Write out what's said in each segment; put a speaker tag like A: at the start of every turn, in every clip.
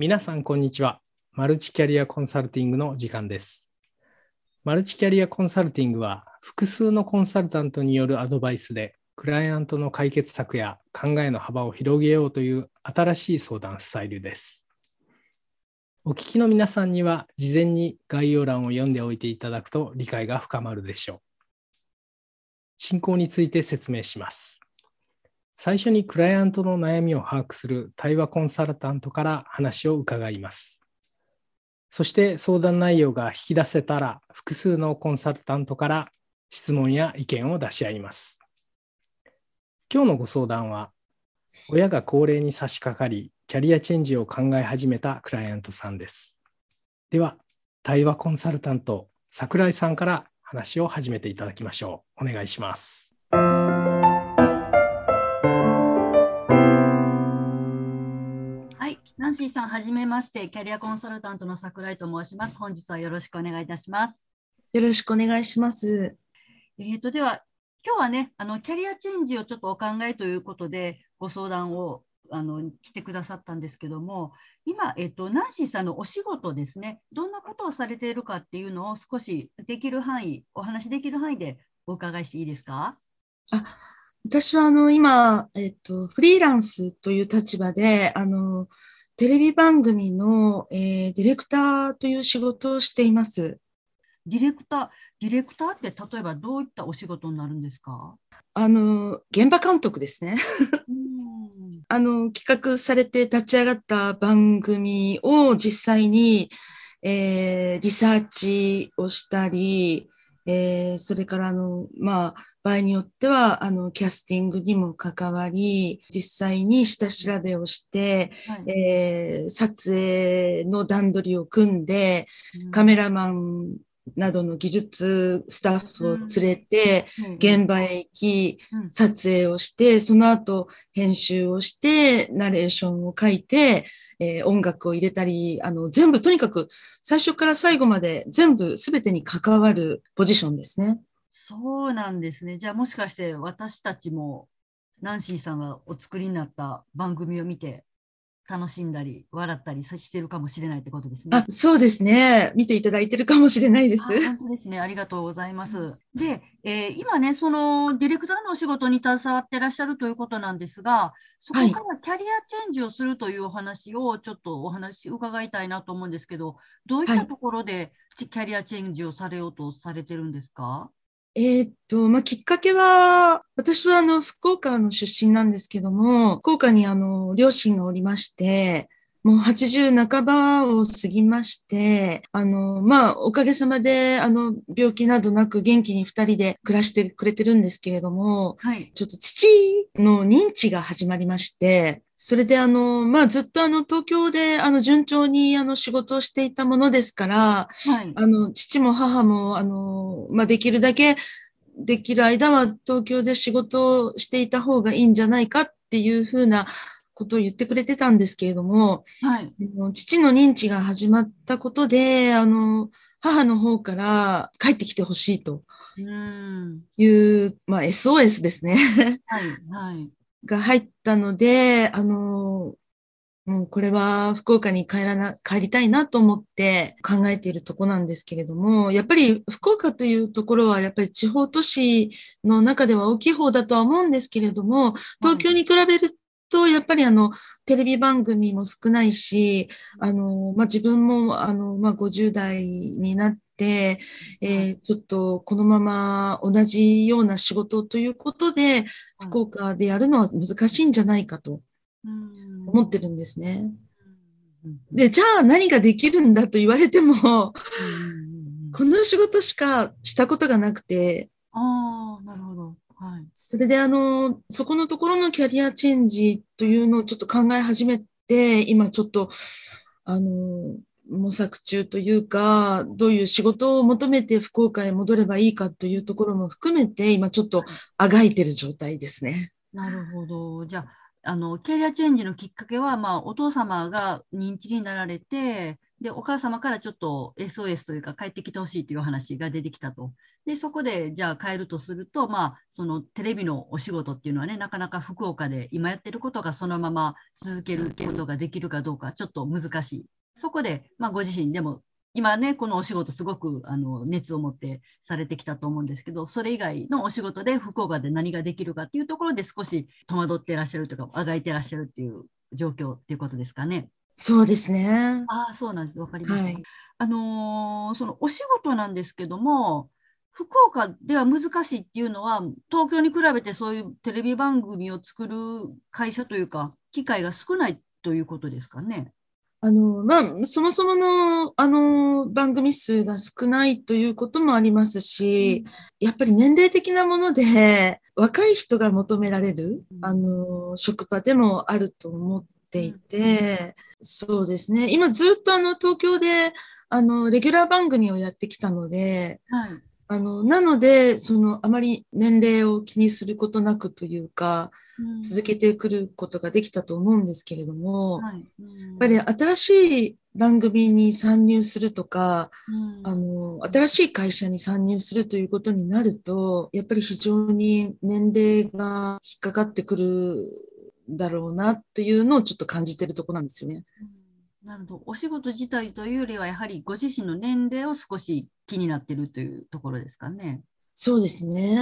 A: 皆さん、こんにちは。マルチキャリアコンサルティングの時間です。マルチキャリアコンサルティングは、複数のコンサルタントによるアドバイスで、クライアントの解決策や考えの幅を広げようという新しい相談スタイルです。お聞きの皆さんには、事前に概要欄を読んでおいていただくと理解が深まるでしょう。進行について説明します。最初にクライアントの悩みを把握する対話コンサルタントから話を伺います。そして相談内容が引き出せたら複数のコンサルタントから質問や意見を出し合います。今日のご相談は親が高齢に差し掛かりキャリアチェンジを考え始めたクライアントさんです。では対話コンサルタント桜井さんから話を始めていただきましょう。お願いします。
B: ナンシーさん、はじめまして、キャリアコンサルタントの桜井と申します。本日はよろしくお願いいたします。
C: よろしくお願いします。
B: えーと、では、今日はね、あのキャリアチェンジをちょっとお考えということで、ご相談をあの来てくださったんですけども、今、えっと、ナンシーさんのお仕事ですね、どんなことをされているかっていうのを少しできる範囲、お話しできる範囲でお伺いしていいですか？
C: あ私はあの今、えっと、フリーランスという立場で、あの、テレビ番組の、えーディレクターという仕事をしています。
B: ディレクター、ディレクターって例えばどういったお仕事になるんですか？
C: あの、現場監督ですね。
B: うん
C: あの、企画されて立ち上がった番組を実際に、えーリサーチをしたり、えーそれからあの、まあ、場合によっては、あの、キャスティングにも関わり、実際に下調べをして、
B: はい。
C: えー撮影の段取りを組んで、
B: うん。
C: カメラマンなどの技術スタッフを連れて、
B: うん
C: 現場へ行き、
B: うん
C: 撮影をして、その後編集をして、ナレーションを書いて、えー音楽を入れたり、あの、全部とにかく最初から最後まで全部全てに関わるポジションですね。
B: そうなんですね。じゃあもしかして私たちもナンシーさんがお作りになった番組を見て楽しんだり笑ったりしてるかもしれないってことですね。
C: あ、そうですね。見ていただいてるかもしれないです。
B: あ本当ですね。ありがとうございます。で、えー今ね、そのディレクターのお仕事に携わってらっしゃるということなんですが、そこ
C: はい
B: からキャリアチェンジをするというお話をちょっとお話伺いたいなと思うんですけど、どういった
C: はい
B: ところでキャリアチェンジをされようとされてるんですか？
C: えーっと、まあ、きっかけは、私はあの、福岡の出身なんですけども、福岡にあの、両親がおりまして、もう80半ばを過ぎまして、あの、まあ、おかげさまで、あの、病気などなく元気に二人で暮らしてくれてるんですけれども、
B: はい。
C: ちょっと父の認知が始まりまして、それであの、まあ、ずっとあの、東京であの、順調にあの、仕事をしていたものですから、
B: はい。
C: あの、父も母も、あの、まあ、できるだけ、できる間は東京で仕事をしていた方がいいんじゃないかっていうふうなことを言ってくれてたんですけれども、
B: はい。
C: 父の認知が始まったことで、あの、母の方から帰ってきてほしいと
B: うーん。
C: いう、まあ、SOS ですね。
B: はい。はい。
C: が入ったので、あの、もうこれは福岡に帰らな、帰りたいなと思って考えているとこなんですけれども、やっぱり福岡というところはやっぱり地方都市の中では大きい方だとは思うんですけれども、東京に比べると、やっぱりあの、テレビ番組も少ないし、あの、まあ、自分もあの、まあ、50代になって、えーちょっとこのまま同じような仕事ということで、福岡でやるのは難しいんじゃないかと思ってるんですね。で、じゃあ何ができるんだと言われても、この仕事しかしたことがなくて、
B: ああ、なるほど。はい。
C: それであの、そこのところのキャリアチェンジというのをちょっと考え始めて、今ちょっと、あの、模索中というか、どういう仕事を求めて福岡へ戻ればいいかというところも含めて、今ちょっとあがいてる状態ですね。
B: なるほど。じゃあ、あのキャリアチェンジのきっかけは、まあ、お父様が認知になられて、で、お母様からちょっと SOS というか帰ってきてほしいという話が出てきたと。で、そこでじゃあ帰るとすると、まあ、そのテレビのお仕事っていうのはね、なかなか福岡で今やってることがそのまま続けることができるかどうか、ちょっと難しい。そこで、まあ、ご自身でも今ね、このお仕事すごくあの熱を持ってされてきたと思うんですけど、それ以外のお仕事で福岡で何ができるかっていうところで少し戸惑ってらっしゃるとか、あがいてらっしゃるっていう状況っていうことですかね。
C: そうですね。
B: ああ、そうなんです。わかりました。はい、あのー、そのお仕事なんですけども、福岡では難しいっていうのは、東京に比べてそういうテレビ番組を作る会社というか、機会が少ないということですかね。
C: あの、まあ、そもそもの、あの、番組数が少ないということもありますし、やっぱり年齢的なもので、若い人が求められる、あの、職場でもあると思っていて、そうですね。今ずっとあの、東京で、あの、レギュラー番組をやってきたので、はい、あの、なので、その、あまり年齢を気にすることなくというか、うん、続けてくることができたと思うんですけれども、はい。うん、やっぱり新しい番組に参入するとか、うん、あの、新しい会社に参入するということになると、やっぱり非常に年齢が引っかかってくるだろうなというのをちょっと感じてるとこなんですよね。
B: なるほど。お仕事自体というよりは、やはりご自身の年齢を少し気になっているというところですかね。
C: そうですね。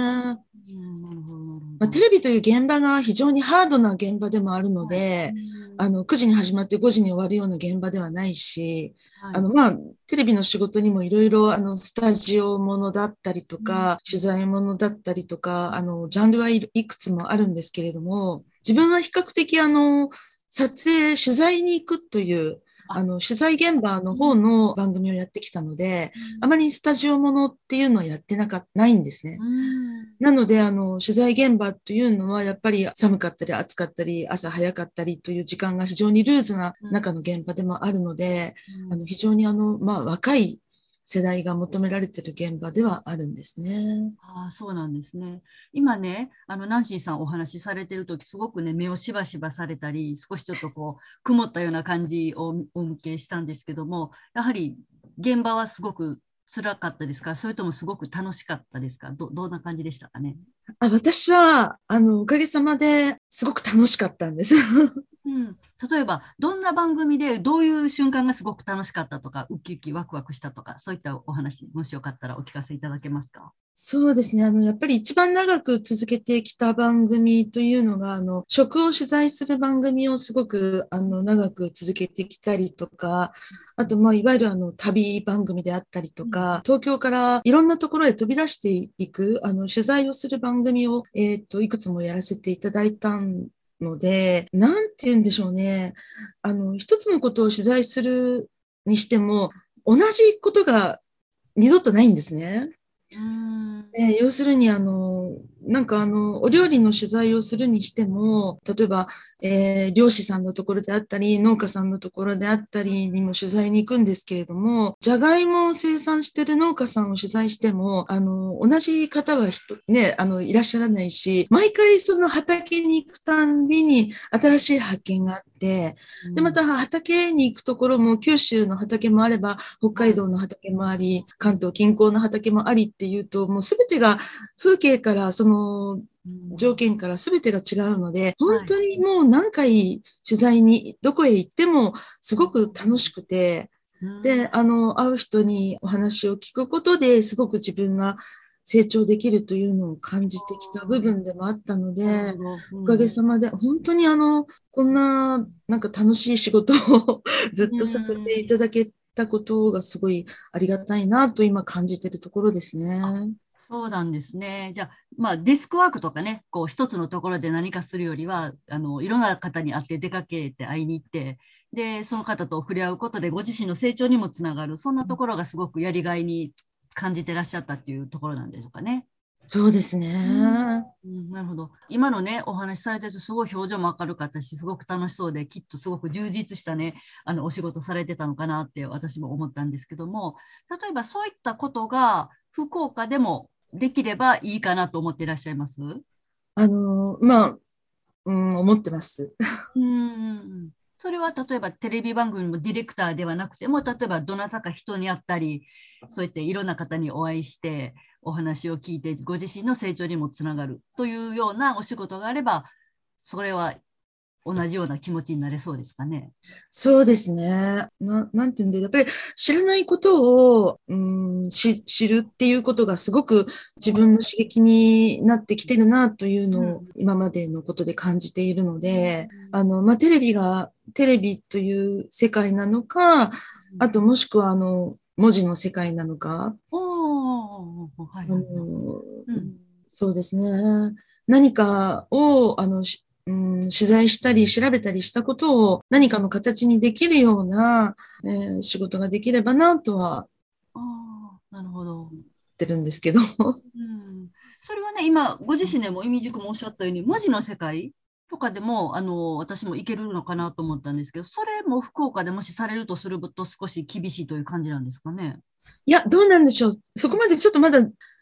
C: まあ、テレビという現場が非常にハードな現場でもあるので、はい、あの9時に始まって5時に終わるような現場ではないし、はい、あのまあ、テレビの仕事にもいろいろあのスタジオものだったりとか、うん、取材ものだったりとかあのジャンルはいくつもあるんですけれども自分は比較的あの撮影取材に行くというあの取材現場の方の番組をやってきたので、うん、あまりスタジオものっていうのはやってなかないんですね。うん、なのであの取材現場というのはやっぱり寒かったり暑かったり朝早かったりという時間が非常にルーズな中の現場でもあるので、うん、あの非常にあの、まあ、若い世代が求められてる現場ではあるんですね。
B: ああ、そうなんですね。今ね、あのナンシーさんお話しされてる時すごくね目をしばしばされたり、少しちょっとこう曇ったような感じをお向けしたんですけども、やはり現場はすごく辛かったですか、それともすごく楽しかったですか？どどんな感じでしたかね？
C: あ、私はあのおかげさまですごく楽しかったんです。
B: うん、例えばどんな番組でどういう瞬間がすごく楽しかったとかウキウキワクワクしたとかそういったお話もしよかったらお聞かせいただけますか？
C: そうですね。あの、やっぱり一番長く続けてきた番組というのが、あの、食を取材する番組をすごく、あの、長く続けてきたりとか、あと、まあ、いわゆるあの、旅番組であったりとか、東京からいろんなところへ飛び出していく、あの、取材をする番組を、えっ、ー、と、いくつもやらせていただいたんので、なんて言うんでしょうね。あの、一つのことを取材するにしても、同じことが二度とないんですね。え要するにあのなんかあのお料理の取材をするにしても例えば、えー、漁師さんのところであったり農家さんのところであったりにも取材に行くんですけれどもじゃがいもを生産してる農家さんを取材してもあの同じ方はね、あのいらっしゃらないし毎回その畑に行くたんびに新しい発見があって、でまた畑に行くところも九州の畑もあれば北海道の畑もあり関東近郊の畑もありっていうともう全てが風景からその条件から全てが違うので本当にもう何回取材にどこへ行ってもすごく楽しくて。であの会う人にお話を聞くことですごく自分が成長できるというのを感じてきた部分でもあったので、おかげさまで本当にあのこんななんか楽しい仕事を ずっとさせていただけたことがすごいありがたいなと今感じてるところですね。
B: そうなんですね。じゃあ、まあ、デスクワークとかね、こう一つのところで何かするよりは、あのいろんな方に会って出かけて会いに行って、で、その方と触れ合うことでご自身の成長にもつながる、そんなところがすごくやりがいに感じてらっしゃったっていうところなんでしょうかね。
C: そうですね、
B: うん、なるほど。今のね、お話しされてると、すごい表情も明るかったし、すごく楽しそうで、きっとすごく充実したね、あのお仕事されてたのかなって私も思ったんですけども、例えばそういったことが福岡でもできればいいかなと思っていらっしゃいます？
C: あの、まあ、うん、思ってます。
B: うんそれは例えばテレビ番組もディレクターではなくても、例えばどなたか人に会ったり、そうやっていろんな方にお会いして、お話を聞いて、ご自身の成長にもつながるというようなお仕事があれば、それは同じような気持ちになれそうですかね。
C: そうですね。ななんていうんで、やっぱり知らないことを、うん、し知るっていうことがすごく自分の刺激になってきてるなというのを今までのことで感じているので、うん、あの、まあ、テレビが、テレビという世界なのか、あともしくはあの、文字の世界なのか。そうですね。何かを、あの、うん、取材したり調べたりしたことを何かの形にできるような、えー、仕事ができればなとは
B: あなるほど。
C: 言ってるんですけど、うん、
B: それはね今ご自身でも意味軸もおっしゃったように文字の世界とかでもあの私もいけるのかなと思ったんですけどそれも福岡でもしされるとすると少し厳しいという感じなんですかね？
C: いやどうなんでしょう。そこまでちょっとまだ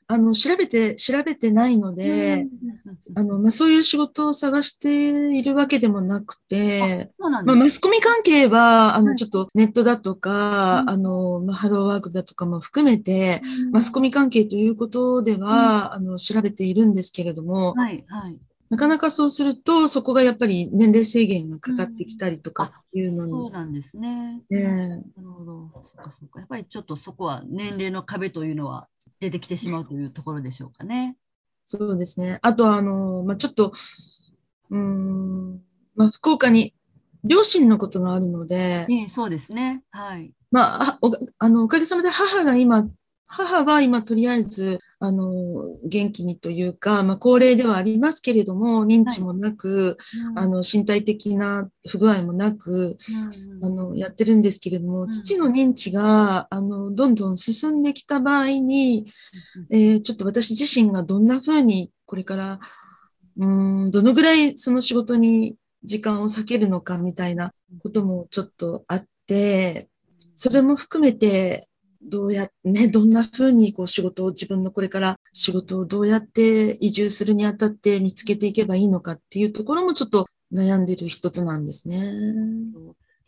C: あの、調べて、調べてないので、あの、まあ、そういう仕事を探しているわけでもなくて、まあ、マスコミ関係は、あの、ちょっとネットだとか、あの、まあ、ハローワークだとかも含めて、マスコミ関係ということでは、あの、調べているんですけれども、
B: はい、はい。
C: なかなかそうすると、そこがやっぱり年齢制限がかかってきたりとかいうのに。
B: そうなんですね。
C: ね
B: なるほど。そっかそっか。やっぱりちょっとそこは年齢の壁というのは出てきてしまうというところでしょうかね。
C: そうですね。あとは、あの、まあ、ちょっと、うん、まあ、福岡に両親のことがあるので、
B: えそうですね。はい。
C: まあ、おあのおかげさまで母が今母は今とりあえず、あの、元気にというか、まあ、高齢ではありますけれども、認知もなく、はい。うん、あの、身体的な不具合もなく、うん、あの、やってるんですけれども、うん、父の認知が、あの、どんどん進んできた場合に、えー、ちょっと私自身がどんな風にこれから、うん、どのぐらいその仕事に時間を割けるのかみたいなこともちょっとあって、それも含めて、どうやね、どんなふうにこう仕事を、自分のこれから仕事をどうやって移住するにあたって見つけていけばいいのかっていうところもちょっと悩んでる一つなんですね。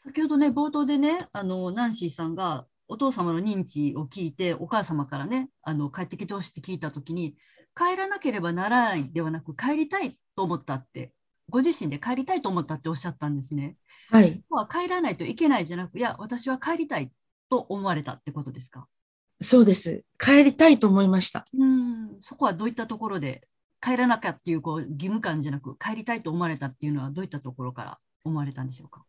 B: 先ほどね、冒頭でね、あの、ナンシーさんがお父様の認知を聞いて、お母様からね、あの帰ってきてほしいって聞いたときに、帰らなければならないではなく、帰りたいと思ったって、ご自身で帰りたいと思ったっておっしゃったんですね。
C: はい。
B: は帰らないといけないじゃなく、いや、私は帰りたいと思われたってことですか？
C: そうです。帰りたいと思いました。
B: うん。そこはどういったところで帰らなきゃっていうこう義務感じゃなく帰りたいと思われたっていうのはどういったところから思われたんでしょうか？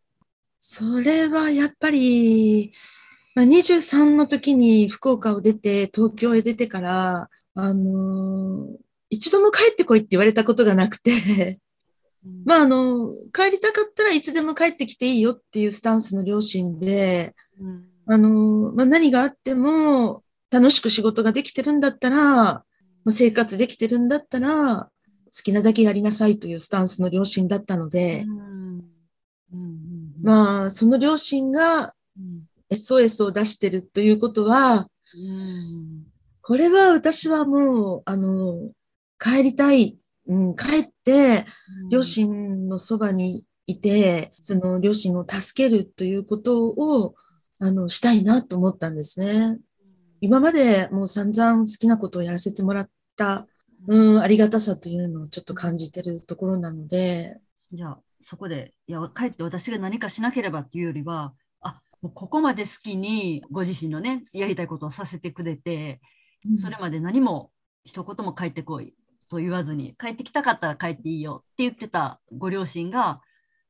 C: それはやっぱり、まあ、23の時に福岡を出て東京へ出てから、あのー、一度も帰ってこいって言われたことがなくて。まあ、あの、帰りたかったらいつでも帰ってきていいよっていうスタンスの両親で、うん、あの、まあ、何があっても楽しく仕事ができてるんだったら、まあ、生活できてるんだったら、好きなだけやりなさいというスタンスの両親だったので、まあ、その両親が SOS を出してるということは、これは私はもう、あの、帰りたいうん、帰って、両親のそばにいて、その両親を助けるということを、あの、したいなと思ったんですね。今までもう散々好きなことをやらせてもらった、うん、ありがたさというのをちょっと感じてるところなので。
B: じゃあ、そこで、いや、帰って私が何かしなければっていうよりは、あ、もうここまで好きにご自身のね、やりたいことをさせてくれて、それまで何も一言も帰ってこい。と言わずに帰ってきたかったら帰っていいよって言ってたご両親が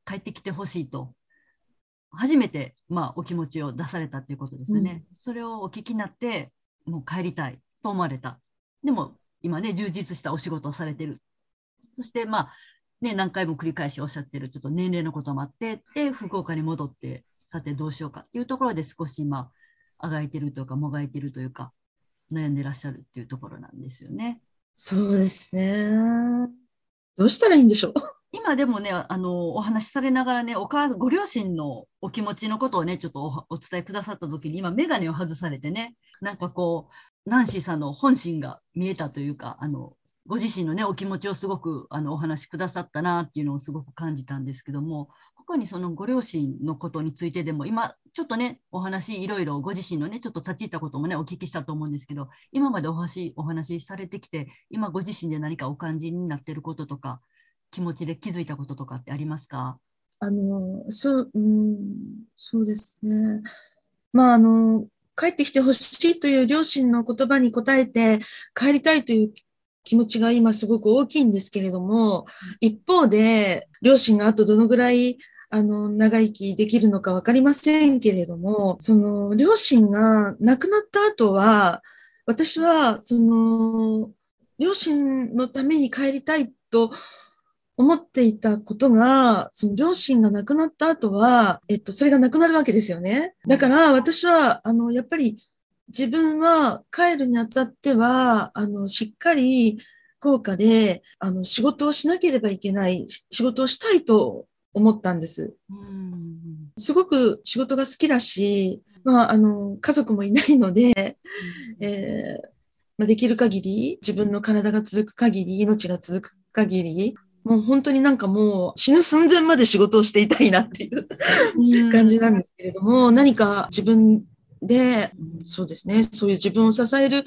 B: 帰ってきてほしいと初めて、まあ、お気持ちを出されたということですね、うん、それをお聞きになってもう帰りたいと思われたでも今ね充実したお仕事をされてるそしてまあね何回も繰り返しおっしゃってるちょっと年齢のこともあってで福岡に戻ってさてどうしようかっていうところで少し今あがいてるというかもがいてるというか悩んでらっしゃるっていうところなんですよね。
C: そうですね。どうしたらいいんでしょう？
B: 今でもね、あのお話しされながらね、お母ご両親のお気持ちのことをね、ちょっとお伝えくださった時に、今、眼鏡を外されてね、なんかこう、ナンシーさんの本心が見えたというか、あのご自身のねお気持ちをすごくあのお話しくださったなっていうのをすごく感じたんですけども他にそのご両親のことについてでも今ちょっとねお話いろいろご自身のねちょっと立ち入ったこともねお聞きしたと思うんですけど今までお話お話しされてきて今ご自身で何かお感じになってることとか気持ちで気づいたこととかってありますか？
C: あの、そう、うん、そうですね。まあ、あの、帰ってきてほしいという両親の言葉に応えて帰りたいという気持ちが今すごく大きいんですけれども、一方で、両親があとどのぐらいあの、長生きできるのかわかりませんけれども、その、両親が亡くなった後は、私は、その、両親のために帰りたいと思っていたことが、その両親が亡くなった後は、えっと、それがなくなるわけですよね。だから私は、あの、やっぱり自分は帰るにあたっては、あの、しっかり効果で、あの、仕事をしなければいけない、仕事をしたいと思ったんです。すごく仕事が好きだし、まあ、あの、家族もいないので、えーまあ、できる限り、自分の体が続く限り、命が続く限り、もう本当になんかもう死ぬ寸前まで仕事をしていたいなっていう感じなんですけれども、何か自分で、そうですね、そういう自分を支える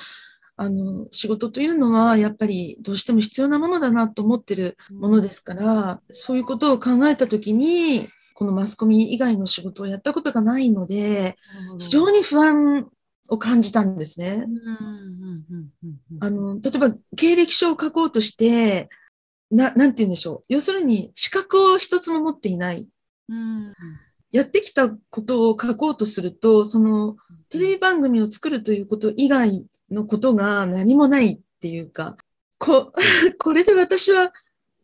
C: あの仕事というのはやっぱりどうしても必要なものだなと思ってるものですから、そういうことを考えた時にこのマスコミ以外の仕事をやったことがないので非常に不安を感じたんですね。あの例えば経歴書を書こうとしてな、なんて言うんでしょう。要するに、資格を一つも持っていない。うん、やってきたことを書こうとすると、その、テレビ番組を作るということ以外のことが何もないっていうか、こ、これで私は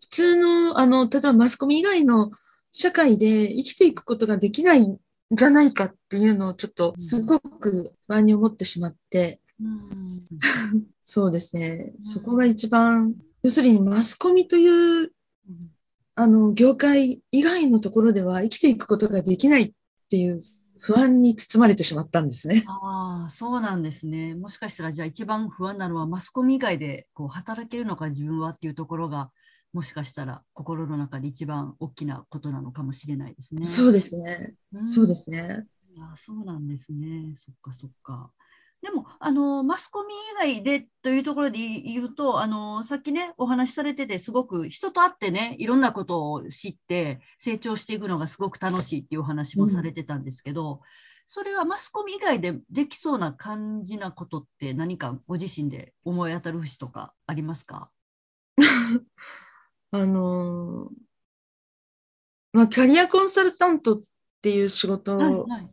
C: 普通の、あの、例えばマスコミ以外の社会で生きていくことができないんじゃないかっていうのをちょっとすごく不安に思ってしまって、うん、そうですね。そこが一番要するにマスコミという、あの、業界以外のところでは生きていくことができないっていう不安に包まれてしまったんですね。
B: ああ、そうなんですね。もしかしたら、じゃあ一番不安なのはマスコミ以外でこう働けるのか自分はっていうところが、もしかしたら心の中で一番大きなことなのかもしれないですね。
C: そうですね。うん、そうですね。
B: あそうなんですね。そっかそっか。でもあのマスコミ以外でというところで言うとあのさっきねお話しされててすごく人と会ってねいろんなことを知って成長していくのがすごく楽しいっていうお話もされてたんですけど、うん、それはマスコミ以外でできそうな感じなことって何かご自身で思い当たる節とかありますか？
C: あのまあ、キャリアコンサルタントっていう仕事を、はい、はい。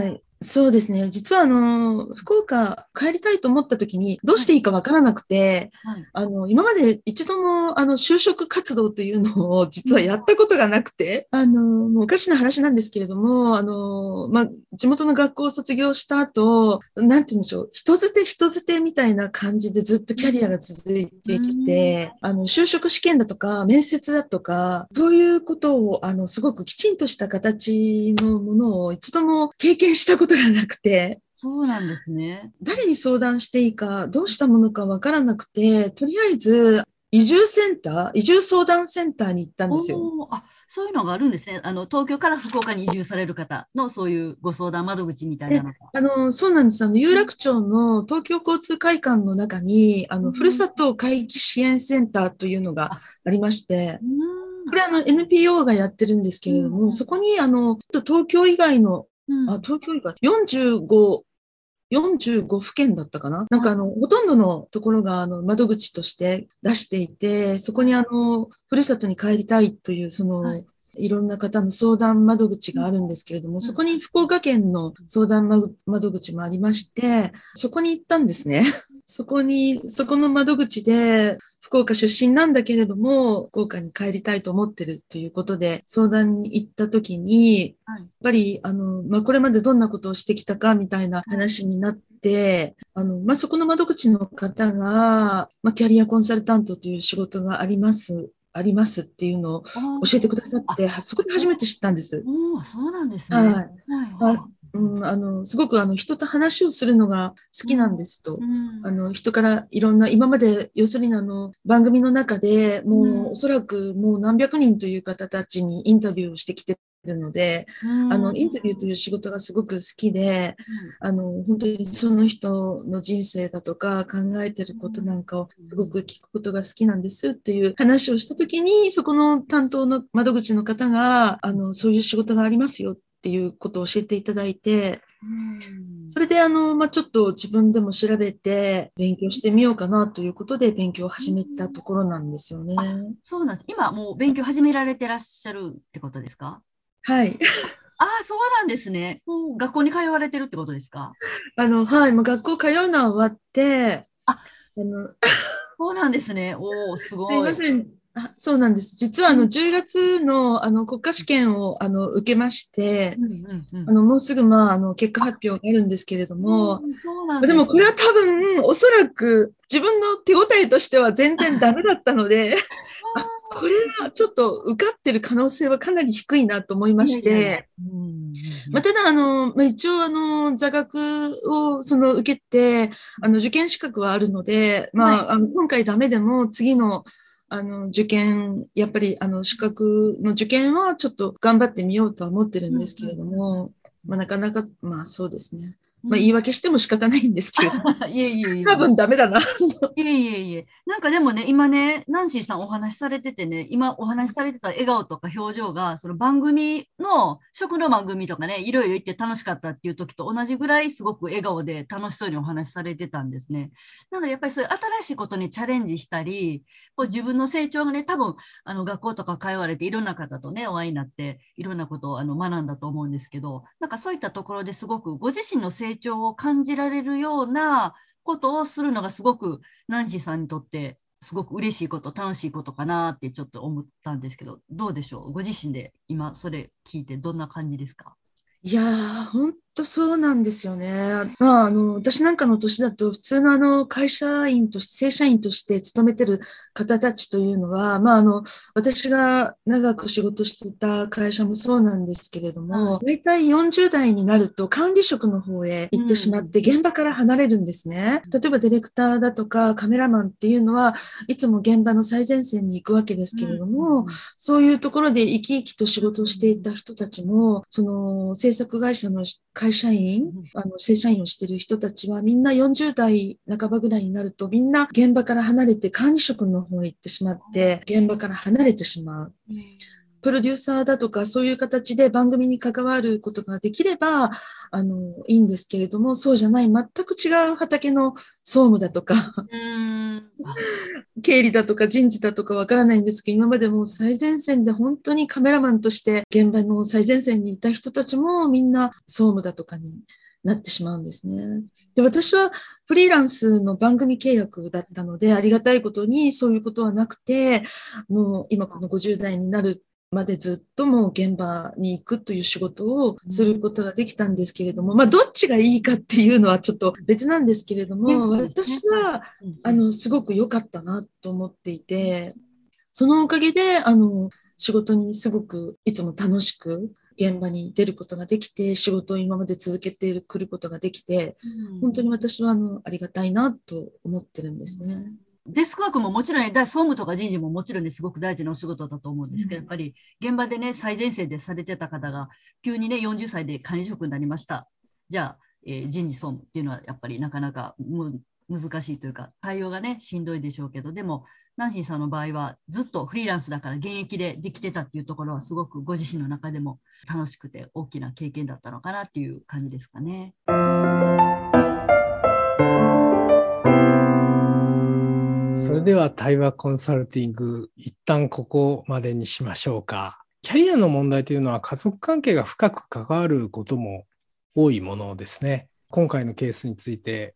C: はい、そうですね。実は、あの、福岡帰りたいと思った時に、どうしていいかわからなくて、はい、あの、今まで一度も、あの、就職活動というのを実はやったことがなくて、あの、もうおかしな話なんですけれども、あの、まあ、地元の学校を卒業した後、なんて言うんでしょう、人づて人づてみたいな感じでずっとキャリアが続いてきて、あの、就職試験だとか、面接だとか、そういうことを、あの、すごくきちんとした形のものを一度も経験したことことがなくて。
B: そうなんですね。
C: 誰に相談していいか、どうしたものかわからなくて、とりあえず、移住センター、移住相談センターに行ったんですよ。
B: あそういうのがあるんですね。あの東京から福岡に移住される方のそういうご相談窓口みたいなの
C: あのそうなんです。あの有楽町の東京交通会館の中に、あのふるさと回帰支援センターというのがありまして、これあの NPO がやってるんですけれども、そこにあの東京以外のうん、あ東京以外45 45府県だったかな。なんかあの、ほとんどのところがあの窓口として出していて、そこにあの、ふるさとに帰りたいという、その、はい、いろんな方の相談窓口があるんですけれども、そこに福岡県の相談窓口もありまして、そこに行ったんですね。そこに、そこの窓口で、福岡出身なんだけれども、福岡に帰りたいと思ってるということで、相談に行った時に、はい、やっぱり、あの、まあ、これまでどんなことをしてきたかみたいな話になって、あの、まあ、そこの窓口の方が、まあ、キャリアコンサルタントという仕事があります。ありますっていうのを教えてくださって、そこで初めて知ったんです。
B: おそうなんですね。はい。はい、
C: うん、あのすごくあの人と話をするのが好きなんですと、
B: うん、
C: あの人からいろんな今まで要するにあの番組の中でもう、うん、おそらくもう何百人という方たちにインタビューをしてきてるので、うん、あのインタビューという仕事がすごく好きで、うん、あの本当にその人の人生だとか考えてることなんかをすごく聞くことが好きなんですっていう話をした時にそこの担当の窓口の方があのそういう仕事がありますよっていうことを教えていただいて、それであの、まあ、ちょっと自分でも調べて勉強してみようかなということで勉強を始めたところなんですよね。
B: そうなんです。今もう勉強始められてらっしゃるってことですか？
C: はい。
B: ああ、そうなんですね。学校に通われてるってことですか？
C: あの、はい、もう学校通うのは終わって、
B: あ、あの、そうなんですね。おお、すごい。
C: すいません。あそうなんです。実はあの10月のあの国家試験をあの受けまして、あのもうすぐまああの結果発表があるんですけれども、ででもこれは多分おそらく自分の手応えとしては全然ダメだったので、これはちょっと受かってる可能性はかなり低いなと思いまして、まあ、ただあの、まあ、一応あの座学をその受けてあの受験資格はあるので、まあ、はい、あの今回ダメでも次のあの受験、やっぱりあの資格の受験はちょっと頑張ってみようとは思ってるんですけれども、まあ、なかなか、まあそうですね。まあ、言い訳しても仕方ないんですけれど。
B: いえいえいえ。
C: 多分ダメだな。い
B: えいえいえ。なんかでもね、今ね、ナンシーさんお話しされててね、今お話しされてた笑顔とか表情が、その番組の、食の番組とかね、いろいろ言って楽しかったっていう時と同じぐらいすごく笑顔で楽しそうにお話しされてたんですね。なのでやっぱりそういう新しいことにチャレンジしたり、こう自分の成長がね、多分あの学校とか通われていろんな方とね、お会いになって、いろんなことをあの学んだと思うんですけど、なんかそういったところですごくご自身の成成長を感じじられるようなことをするのがすごくナンシーさんにとってすごく嬉しいこと楽しいことかなってちょっと思ったんですけどどうでしょう？ご自身で今それ聞いてどんな感じですか？
C: いやー、本当そうなんですよね。まあ、あの、私なんかの年だと、普通のあの、会社員として、正社員として勤めてる方たちというのは、まあ、あの、私が長く仕事してた会社もそうなんですけれども、大体40代になると管理職の方へ行ってしまって、現場から離れるんですね。例えばディレクターだとかカメラマンっていうのは、いつも現場の最前線に行くわけですけれども、そういうところで生き生きと仕事をしていた人たちも、その、制作会社の会社員、あの正社員をしている人たちはみんな40代半ばぐらいになるとみんな現場から離れて管理職の方へ行ってしまって現場から離れてしまう。プロデューサーだとかそういう形で番組に関わることができればあのいいんですけれどもそうじゃない全く違う畑の総務だとか経理だとか人事だとかわからないんですけど今までも最前線で本当にカメラマンとして現場の最前線にいた人たちもみんな総務だとかになってしまうんですね。で私はフリーランスの番組契約だったのでありがたいことにそういうことはなくてもう今この50代になるまでずっともう現場に行くという仕事をすることができたんですけれども、まあ、どっちがいいかっていうのはちょっと別なんですけれども、私はあのすごく良かったなと思っていて、そのおかげであの仕事にすごくいつも楽しく現場に出ることができて仕事を今まで続けてくることができて、本当に私はあのありがたいなと思ってるんですね。
B: デスクワークももちろん、総務とか人事ももちろんすごく大事なお仕事だと思うんですけど、やっぱり現場でね、最前線でされてた方が、急にね、40歳で管理職になりました。じゃあ、えー、人事総務っていうのはやっぱりなかなか難しいというか、対応がね、しんどいでしょうけど、でも、ナンシーさんの場合はずっとフリーランスだから現役でできてたっていうところはすごくご自身の中でも楽しくて大きな経験だったのかなっていう感じですかね。
A: それでは対話コンサルティング、一旦ここまでにしましょうか。キャリアの問題というのは家族関係が深く関わることも多いものですね。今回のケースについて、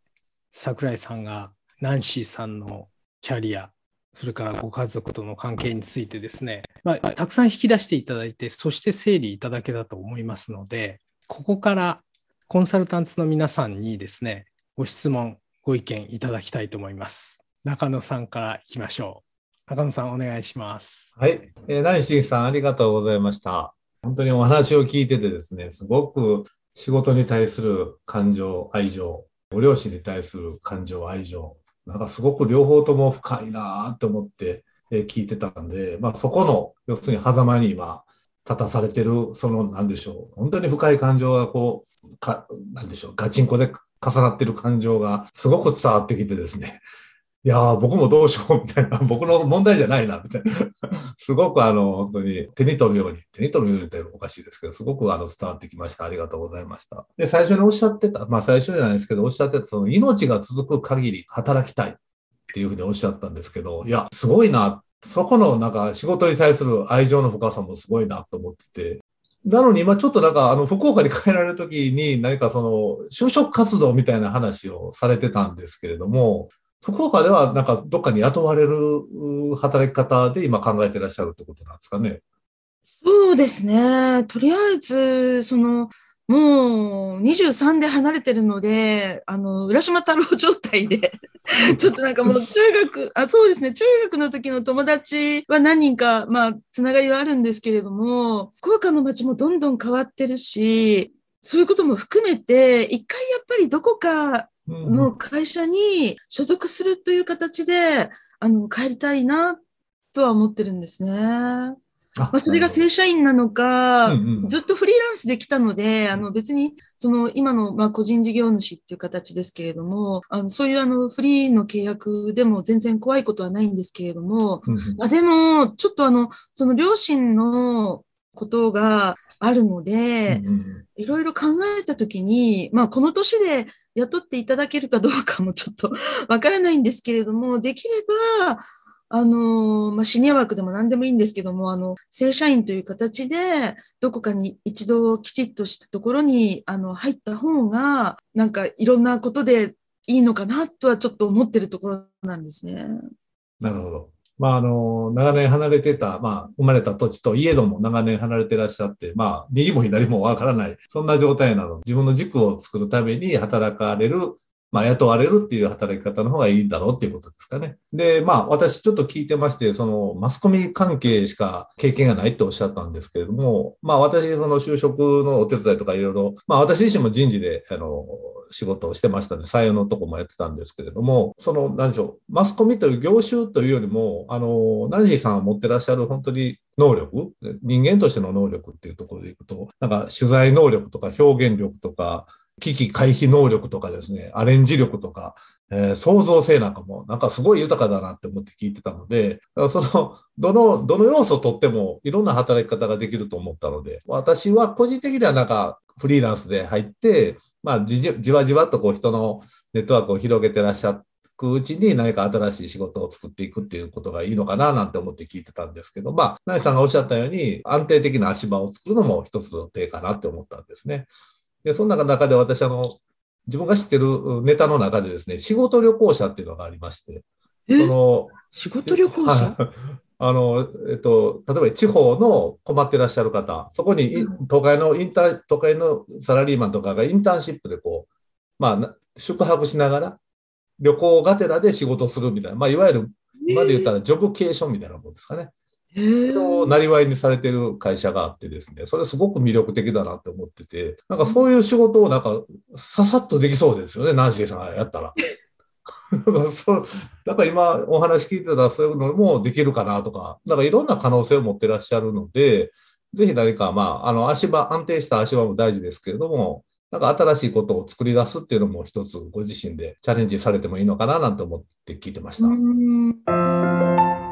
A: 桜井さんがナンシーさんのキャリア、それからご家族との関係についてですね、まあ、たくさん引き出していただいて、そして整理いただけたと思いますので、ここからコンサルタンツの皆さんにですね、ご質問、ご意見いただきたいと思います。中野さんからいきましょう。中野さん、お願いします。
D: はい。えー、ナイシーさん、ありがとうございました。本当にお話を聞いててですね、すごく仕事に対する感情、愛情、ご両親に対する感情、愛情、なんかすごく両方とも深いなと思って聞いてたんで、まあそこの、要するに狭間に今、立たされてる、その、なんでしょう、本当に深い感情がこう、か、なんでしょう、ガチンコで重なってる感情がすごく伝わってきてですね、いやー、僕もどうしようみたいな、僕の問題じゃないな、みたいな。すごくあの、本当に手に取るように、手に取るようにっておかしいですけど、すごくあの伝わってきました。ありがとうございました。で、最初におっしゃってた、まあ最初じゃないですけど、おっしゃってた、その命が続く限り働きたいっていうふうにおっしゃったんですけど、いや、すごいな。そこのなんか仕事に対する愛情の深さもすごいなと思ってて、なのに今ちょっとなんかあの福岡に帰られるときに何かその就職活動みたいな話をされてたんですけれども、福岡ではなんかどっかに雇われる働き方で今考えてらっしゃるってことなんですかね。
C: そうですね。とりあえず、その、もう23で離れてるので、あの、浦島太郎状態で ちょっとなんかもう中学、あ、そうですね、中学の時の友達は何人か、まあ、つながりはあるんですけれども、福岡の街もどんどん変わってるし、そういうことも含めて、一回やっぱりどこかの会社に所属するという形で、あの、帰りたいなとは思ってるんですね。まあ、それが正社員なのか、うんうん、ずっとフリーランスで来たので、あの別にその今のまあ個人事業主っていう形ですけれども、あのそういうあのフリーの契約でも全然怖いことはないんですけれども、うんうん、あでもちょっとあのその両親のことがあるので、いろいろ考えたときに、まあこの年で雇っていただけるかどうかもちょっと わからないんですけれども、できれば、あの、まあ、シニア枠でも何でもいいんですけども、あの、正社員という形で、どこかに一度きちっとしたところに、あの、入った方が、なんかいろんなことでいいのかなとはちょっと思ってるところなんですね。
D: なるほど。まあ、あの、長年離れてた、まあ、生まれた土地といえども長年離れてらっしゃって、まあ、右も左もわからない、そんな状態なの。自分の軸を作るために働かれるまあ、雇われるっていう働き方の方がいいんだろうっていうことですかね。で、まあ、私ちょっと聞いてまして、その、マスコミ関係しか経験がないっておっしゃったんですけれども、まあ、私、その就職のお手伝いとかいろいろ、まあ、私自身も人事で、あの、仕事をしてましたので、採用のとこもやってたんですけれども、その、何でしょう、マスコミという業種というよりも、あの、ナンシーさんが持ってらっしゃる本当に能力、人間としての能力っていうところでいくと、なんか取材能力とか表現力とか、危機回避能力とかですね、アレンジ力とか、えー、創造性なんかも、なんかすごい豊かだなって思って聞いてたので、その、どの、どの要素をとってもいろんな働き方ができると思ったので、私は個人的にはなんかフリーランスで入って、まあじじわじわとこう人のネットワークを広げてらっしゃくうちに何か新しい仕事を作っていくっていうことがいいのかななんて思って聞いてたんですけど、まあ、ナイさんがおっしゃったように安定的な足場を作るのも一つの手かなって思ったんですね。で、その中で私、あの、自分が知ってるネタの中でですね、仕事旅行者っていうのがありまして、
C: その、仕事旅行者？
D: あの、えっと、例えば地方の困ってらっしゃる方、そこに、都会のインター、都会のサラリーマンとかがインターンシップでこう、まあ、宿泊しながら、旅行がてらで仕事するみたいな、まあ、いわゆる、今で言ったらジョブケーションみたいなもんですかね。をなりわいにされてる会社があってですね、それすごく魅力的だなって思ってて、なんかそういう仕事をなんかささっとできそうですよね、ナンシーさんがやったら。そうだから今お話聞いてたらそういうのもできるかなとか、だからいろんな可能性を持ってらっしゃるので、ぜひ何か、まあ、あの足場、安定した足場も大事ですけれども、なんか新しいことを作り出すっていうのも一つご自身でチャレンジされてもいいのかななんて思って聞いてました。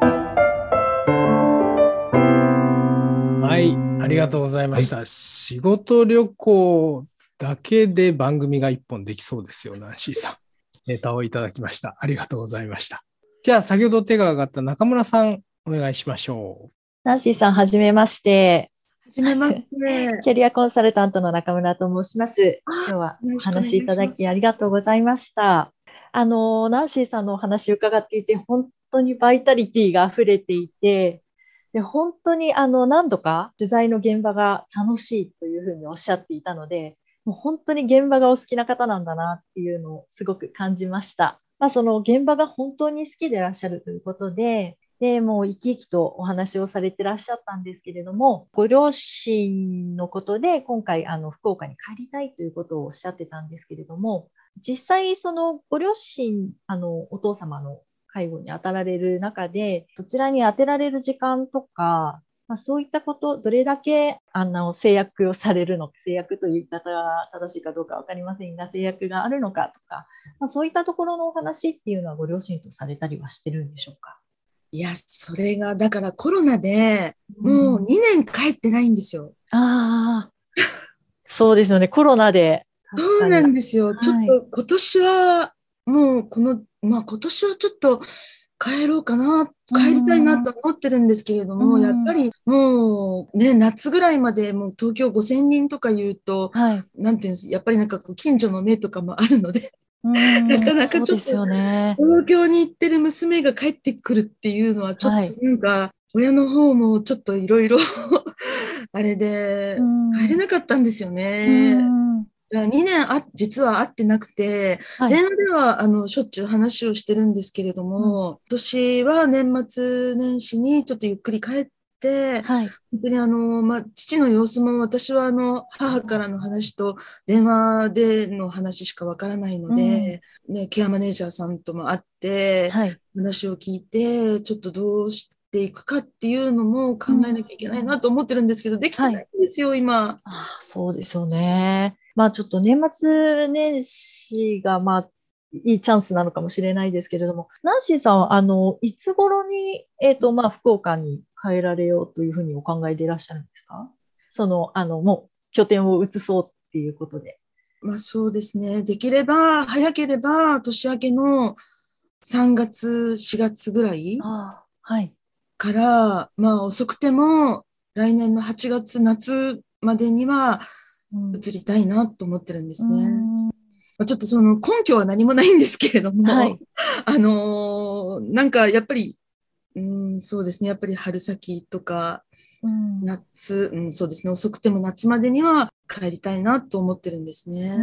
A: はい、ありがとうございました。はい、仕事旅行だけで番組が一本できそうですよ、ナンシーさん。ネタをいただきました。ありがとうございました。じゃあ、先ほど手が挙がった中村さん、お願いしましょう。
E: ナンシーさん、はじめまして。
C: はじめまして。
E: キャリアコンサルタントの中村と申します。今日はお話しいただきありがとうございました。あの、ナンシーさんのお話を伺っていて、本当にバイタリティが溢れていて、で、本当にあの何度か取材の現場が楽しいというふうにおっしゃっていたので、もう本当に現場がお好きな方なんだなっていうのをすごく感じました。まあ、その現場が本当に好きでいらっしゃるということで、で、もう生き生きとお話をされてらっしゃったんですけれども、ご両親のことで今回、あの、福岡に帰りたいということをおっしゃってたんですけれども、実際、そのご両親、あの、お父様の介護に当たられる中で、そちらに当てられる時間とか、まあ、そういったこと、どれだけあの制約をされるのか、制約という言い方が正しいかどうか分かりませんが、制約があるのかとか、まあ、そういったところのお話っていうのはご両親とされたりはしてるんでしょうか？
C: いや、それが、だからコロナでもう2年帰ってないんですよ。
E: うん、ああ、そうですよね、コロナで。
C: そうなんですよ。ちょっと今年は、もうこの、まあ今年はちょっと帰ろうかな、帰りたいなと思ってるんですけれども、やっぱりもうね、夏ぐらいまでもう東京5000人とか言うと、はい、なんていうんです、やっぱりなんかこう近所の目とかもあるので、なかなかちょっと、ね、東京に行ってる娘が帰ってくるっていうのはちょっとなんか、はい、親の方もちょっといろいろ あれで帰れなかったんですよね。2年あ実は会ってなくて、はい、電話ではあのしょっちゅう話をしてるんですけれども、うん、今年は年末年始にちょっとゆっくり帰って、はい、本当にあの、まあ、父の様子も私はあの母からの話と電話での話しかわからないので、うん、ね、ケアマネージャーさんとも会って、はい、話を聞いてちょっとどうしていくかっていうのも考えなきゃいけないなと思ってるんですけど、できてないんですよ、今。
E: あそうですよね。まあちょっと年末年始がまあいいチャンスなのかもしれないですけれども、ナンシーさんは、あの、いつ頃に、えっ、ー、と、まあ、福岡に帰られようというふうにお考えでいらっしゃるんですか？その、あの、もう拠点を移そうっていうことで。
C: まあそうですね。できれば、早ければ年明けの3月、4月ぐらい
E: はい。
C: から、まあ遅くても来年の8月、夏までには、移りたいなと思ってるんですね。まあ、ちょっとその根拠は何もないんですけれども、はい、あのー、なんかやっぱり、うん、そうですね、やっぱり春先とか、夏、うん、そうですね、遅くても夏までには帰りたいなと思ってるんですね。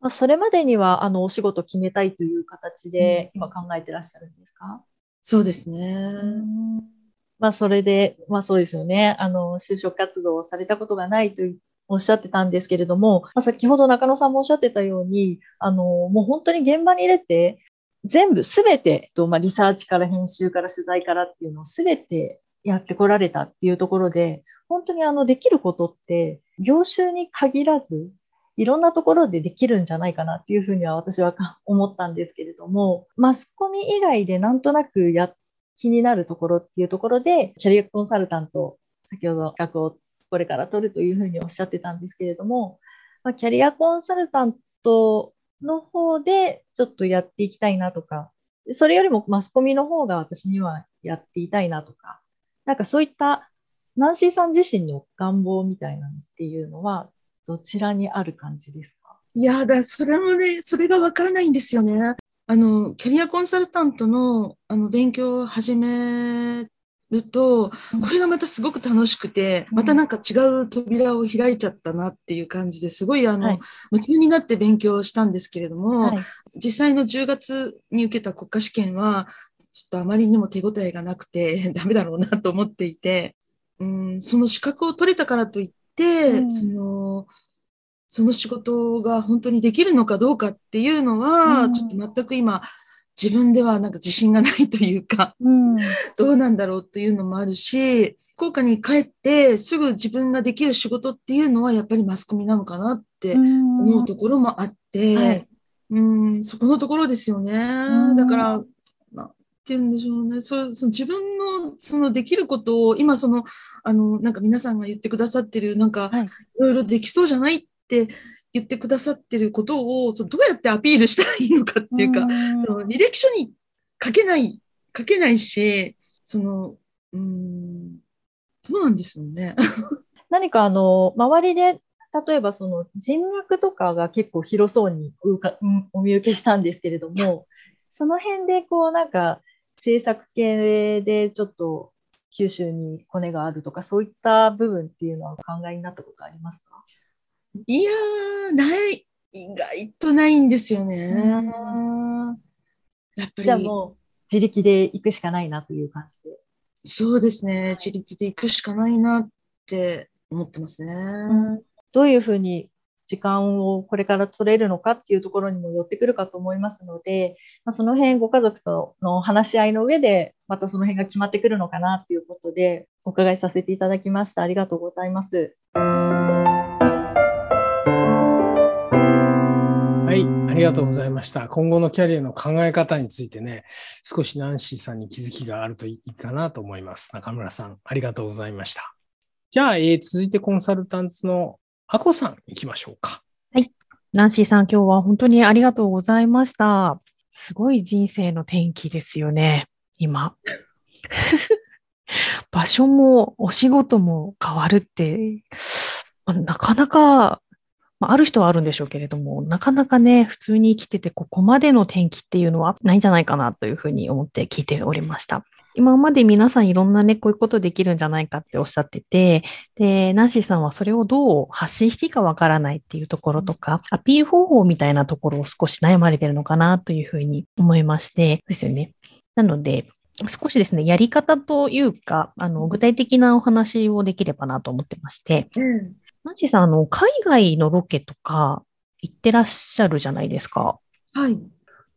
E: まあ、それまでにはあのお仕事決めたいという形で今考えてらっしゃるんですか、
C: そうですね。
E: まあ、それで、まあそうですよね。あの、就職活動をされたことがないというおっしゃってたんですけれども、まあ、先ほど中野さんもおっしゃってたように、あの、もう本当に現場に出て、全部すべて、とまあ、リサーチから編集から取材からっていうのをすべてやってこられたっていうところで、本当にあのできることって、業種に限らず、いろんなところでできるんじゃないかなっていうふうには私は思ったんですけれども、マスコミ以外でなんとなくや気になるところっていうところで、キャリアコンサルタント、先ほど企画をこれから取るというふうにおっしゃってたんですけれども、まあ、キャリアコンサルタントの方でちょっとやっていきたいなとか、それよりもマスコミの方が私にはやっていたいなとか、なんかそういったナンシーさん自身の願望みたいなのっていうのはどちらにある感じですか？
C: いやだ、それもね、それがわからないんですよね。あの、キャリアコンサルタントのあの勉強を始めると、これがまたすごく楽しくて、またなんか違う扉を開いちゃったなっていう感じですごいあの、はい、夢中になって勉強したんですけれども、はい、実際の10月に受けた国家試験は、ちょっとあまりにも手応えがなくて ダメだろうなと思っていて、うん、その資格を取れたからといって、うん、その、その仕事が本当にできるのかどうかっていうのは、うん、ちょっと全く今、自分ではなんか自信がないというか、うん、どうなんだろうというのもあるし、福岡に帰ってすぐ自分ができる仕事っていうのはやっぱりマスコミなのかなって思うところもあって、はい、うんそこのところですよね。だから、なんて言うんでしょうね。そその自分のそのできることを今その、あの、なんか皆さんが言ってくださってる、なんか、いろいろできそうじゃないって言ってくださってることをそのどうやってアピールしたらいいのかっていうか、うその履歴書に書けない、書けないし、その、うん、どうなんですよね。
E: 何かあの、周りで、例えばその人脈とかが結構広そうにお見受けしたんですけれども、その辺でこうなんか制作系でちょっと九州にコネがあるとか、そういった部分っていうのはお考えになったことありますか？
C: いやー、ない、意外とないんですよね。
E: やっぱり。じゃあも自力で行くしかないなという感じで。
C: そうですね。自力で行くしかないなって思ってますね。
E: うんどういうふうに時間をこれから取れるのかっていうところにも寄ってくるかと思いますので、まあ、その辺ご家族との話し合いの上で、またその辺が決まってくるのかなっていうことで、お伺いさせていただきました。ありがとうございます。
A: ありがとうございました。今後のキャリアの考え方についてね、少しナンシーさんに気づきがあるといいかなと思います。中村さん、ありがとうございました。じゃあ、えー続いてコンサルタントのアコさん行きましょうか。
F: はいナンシーさん、今日は本当にありがとうございました。すごい人生の転機ですよね、今。場所もお仕事も変わるって、なかなか、まあある人はあるんでしょうけれども、なかなかね、普通に生きてて、ここまでの転機っていうのはないんじゃないかなというふうに思って聞いておりました。今まで皆さんいろんなね、こういうことできるんじゃないかっておっしゃってて、で、ナンシーさんはそれをどう発信していいかわからないっていうところとか、アピール方法みたいなところを少し悩まれてるのかなというふうに思いまして、ですよね。なので、少しですね、やり方というか、あの、具体的なお話をできればなと思ってまして、
C: うん。
F: ナンシーさん、あの、海外のロケとか行ってらっしゃるじゃないですか。
C: はい。
F: っ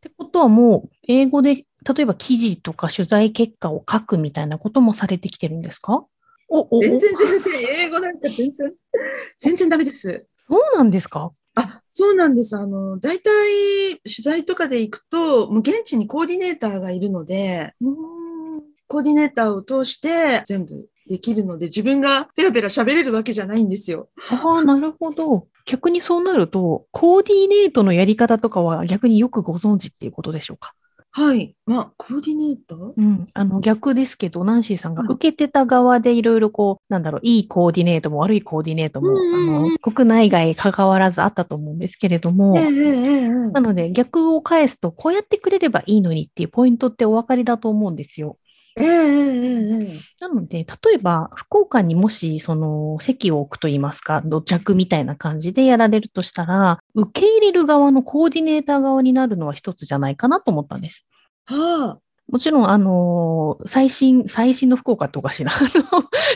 F: てことはもう、英語で、例えば記事とか取材結果を書くみたいなこともされてきてるんですか？お、
C: 全然全然、英語なんか全然、全然ダメです。
F: そうなんですか？
C: あ、そうなんです。あの、大体取材とかで行くと、もう現地にコーディネーターがいるので、コーディネーターを通して全部できるので、自分がペラペラ喋れるわけじゃないんですよ。
F: ああ、なるほど。逆にそうなると、コーディネートのやり方とかは逆によくご存知っていうことでしょうか？
C: はい。まあ、コーディネーター
F: うん。あの、逆ですけど、ナンシーさんが
C: うん
F: 受けてた側でいろいろこう、なんだろう、いいコーディネートも悪いコーディネートも、あの、国内外関わらずあったと思うんですけれどもなので逆を返すと、こうやってくれればいいのにっていうポイントってお分かりだと思うんですよ。なので、例えば、福岡にもし、その、席を置くといいますか、土着みたいな感じでやられるとしたら、受け入れる側のコーディネーター側になるのは一つじゃないかなと思ったんです。
C: はあ。
F: もちろん、あのー最新、最新の福岡とかしら、あの、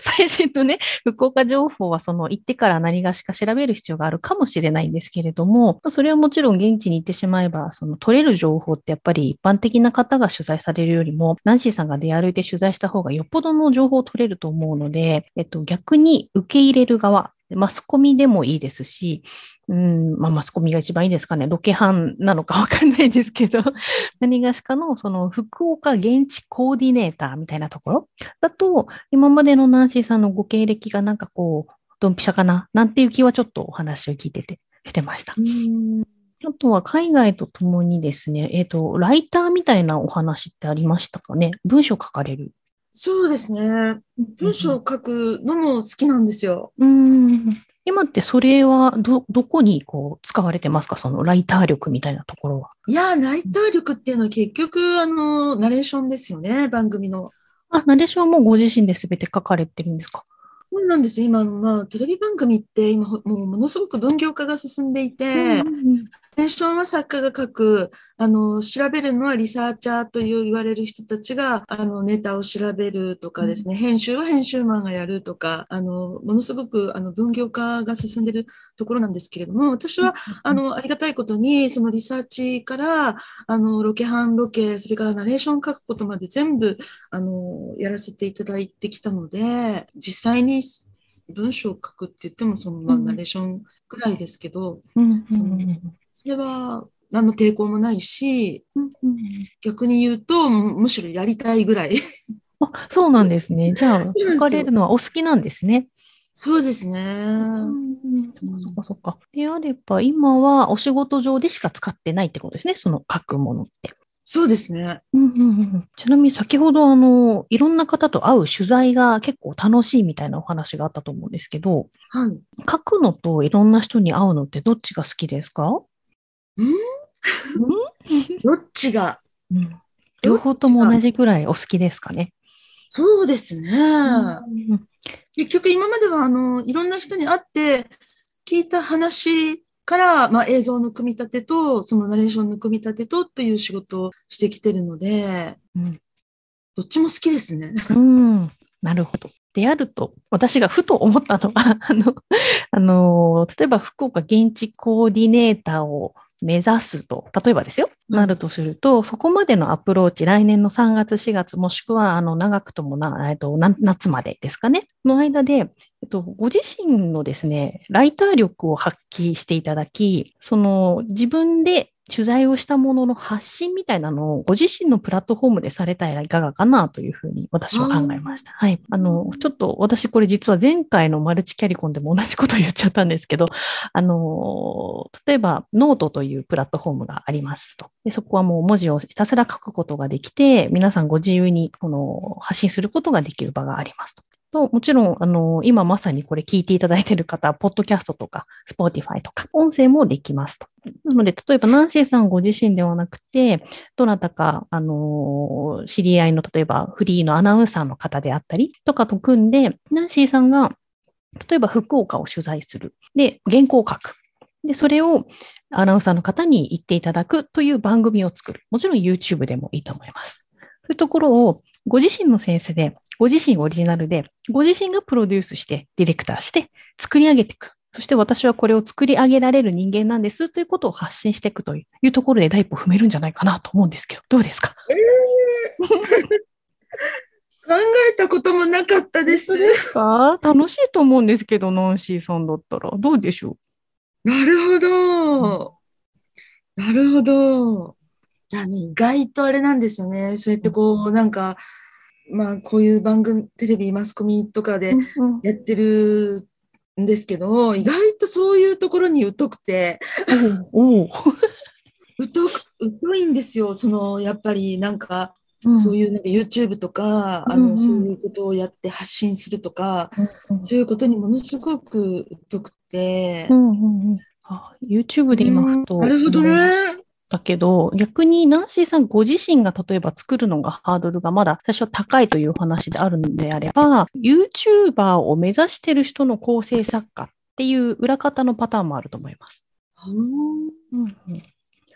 F: 最新のね、福岡情報は、その、行ってから何がしか調べる必要があるかもしれないんですけれども、それはもちろん現地に行ってしまえば、その、取れる情報ってやっぱり一般的な方が取材されるよりも、ナンシーさんが出歩いて取材した方がよっぽどの情報を取れると思うので、えっと、逆に受け入れる側、マスコミでもいいですし、うん、まあ、マスコミが一番いいですかね。ロケハンなのかわかんないですけど、何がしかの、その、福岡現地コーディネーターみたいなところ？だと、今までのナンシーさんのご経歴がなんかこう、ドンピシャかな？なんていう気はちょっとお話を聞いてて、してました。あとは海外とともにですね、えっ、と、ライターみたいなお話ってありましたかね？文章書かれる。
C: そうですね。文章を書くのも好きなんですよ。
F: うん。今ってそれはど、どこにこう使われてますか？そのライター力みたいなところは。
C: いやー、ライター力っていうのは結局、あの、ナレーションですよね、番組の。
F: あ、ナレーションはもうご自身で全て書かれてるんですか？
C: そうなんです。今、まあ、テレビ番組って今、ほもうものすごく分業化が進んでいて、
F: うん
C: ナレーションは作家が書く、あの、調べるのはリサーチャーという言われる人たちが、あの、ネタを調べるとかですね、編集は編集マンがやるとか、あの、ものすごく、あの、分業化が進んでいるところなんですけれども、私は、あの、ありがたいことに、そのリサーチから、あの、ロケハンロケ、それからナレーション書くことまで全部、あの、やらせていただいてきたので、実際に文章を書くって言っても、その、まあ、
F: うん。
C: ナレーションくらいですけど、
F: うんうん。うん
C: それは何の抵抗もないし、
F: うんうん
C: 逆に言うと、むむしろやりたいぐらい。
F: あ、そうなんですね。じゃあ、
C: そうなんですよ
F: 書かれるのはお好きなんですね。
C: そうですね。
F: うんそっかそっか。であれば、今はお仕事上でしか使ってないってことですね。その書くものって。
C: そうですね。
F: うんうんうんちなみに先ほど、あの、いろんな方と会う取材が結構楽しいみたいなお話があったと思うんですけど、
C: はい。
F: 書くのといろんな人に会うのってどっちが好きですか？
C: どっちが？
F: うん両方とも同じくらいお好きですかね。
C: そうですね。
F: うん
C: 結局今までは、あの、いろんな人に会って聞いた話から、まあ、映像の組み立てと、そのナレーションの組み立てとという仕事をしてきてるので、
F: うん
C: どっちも好きですね。
F: うん、なるほど。であると、私がふと思ったのは、あの、あの、例えば福岡現地コーディネーターを目指すと、例えばですよ、
C: うん。
F: なるとすると、そこまでのアプローチ、来年の3月、4月、もしくは、あの、長くともな、えっと、な夏までですかね、の間で、えっと、ご自身のですね、ライター力を発揮していただき、その、自分で取材をしたものの発信みたいなのをご自身のプラットフォームでされたらいかがかなというふうに私は考えました。はい。あの、ちょっと私これ実は前回のマルチキャリコンでも同じことを言っちゃったんですけど、あの、例えばノートというプラットフォームがありますと。でそこはもう文字をひたすら書くことができて、皆さんご自由にこの発信することができる場がありますと。と、もちろん、あの、今まさにこれ聞いていただいている方、ポッドキャストとか、スポーティファイとか、音声もできますと。なので、例えば、ナンシーさんご自身ではなくて、どなたか、あの、知り合いの、例えば、フリーのアナウンサーの方であったりとかと組んで、ナンシーさんが、例えば、福岡を取材する。で、原稿を書く。で、それをアナウンサーの方に言っていただくという番組を作る。もちろん YouTube でもいいと思います。そういうところをご自身のセンスで、ご自身オリジナルで、ご自身がプロデュースして、ディレクターして、作り上げていく。そして私はこれを作り上げられる人間なんですということを発信していくというところで第一歩踏めるんじゃないかなと思うんですけど、どうですか？
C: 考えたこともなかったです。
F: ですか？楽しいと思うんですけど、ナンシーさんだったら。どうでしょ
C: なるほど。なるほど。いやね、意外とあれなんですよね。そうやってこう、なんか、まあ、こういう番組、テレビ、マスコミとかで
F: う、うん
C: やってるんですけど、意外とそういうところに疎くて、
F: おう。
C: 疎く、疎いんですよ。その、やっぱりなんか、
F: うん。
C: そういうなんか YouTube とか、あの、
F: うんうん。
C: そういうことをやって発信するとか、
F: うん
C: そういうことにものすごく疎くて。
F: う、んうんうん。あ YouTube で今ふと
C: なるほど
F: 思いまし
C: ね。
F: たけど、逆にナンシーさんご自身が例えば作るのがハードルがまだ最初は高いというお話であるのであれば、YouTuber を目指してる人の構成作家っていう裏方のパターンもあると思います。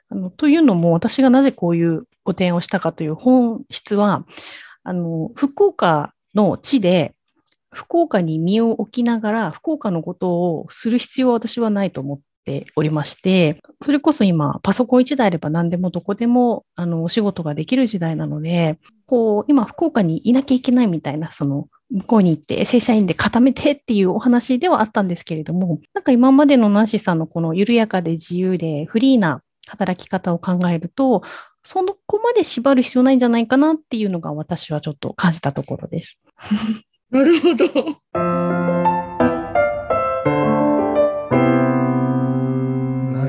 F: あのというのも、私がなぜこういうご提案をしたかという本質は、あの福岡の地で、福岡に身を置きながら、福岡のことをする必要は私はないと思っておりまして、それこそ今、パソコン1台あれば何でもどこでもあのお仕事ができる時代なので、こう今、福岡にいなきゃいけないみたいな、その向こうに行って正社員で固めてっていうお話ではあったんですけれども、なんか今までのナンシさんのこの緩やかで自由でフリーな働き方を考えると、そのこまで縛る必要ないんじゃないかなっていうのが私はちょっと感じたところです。
C: なるほど。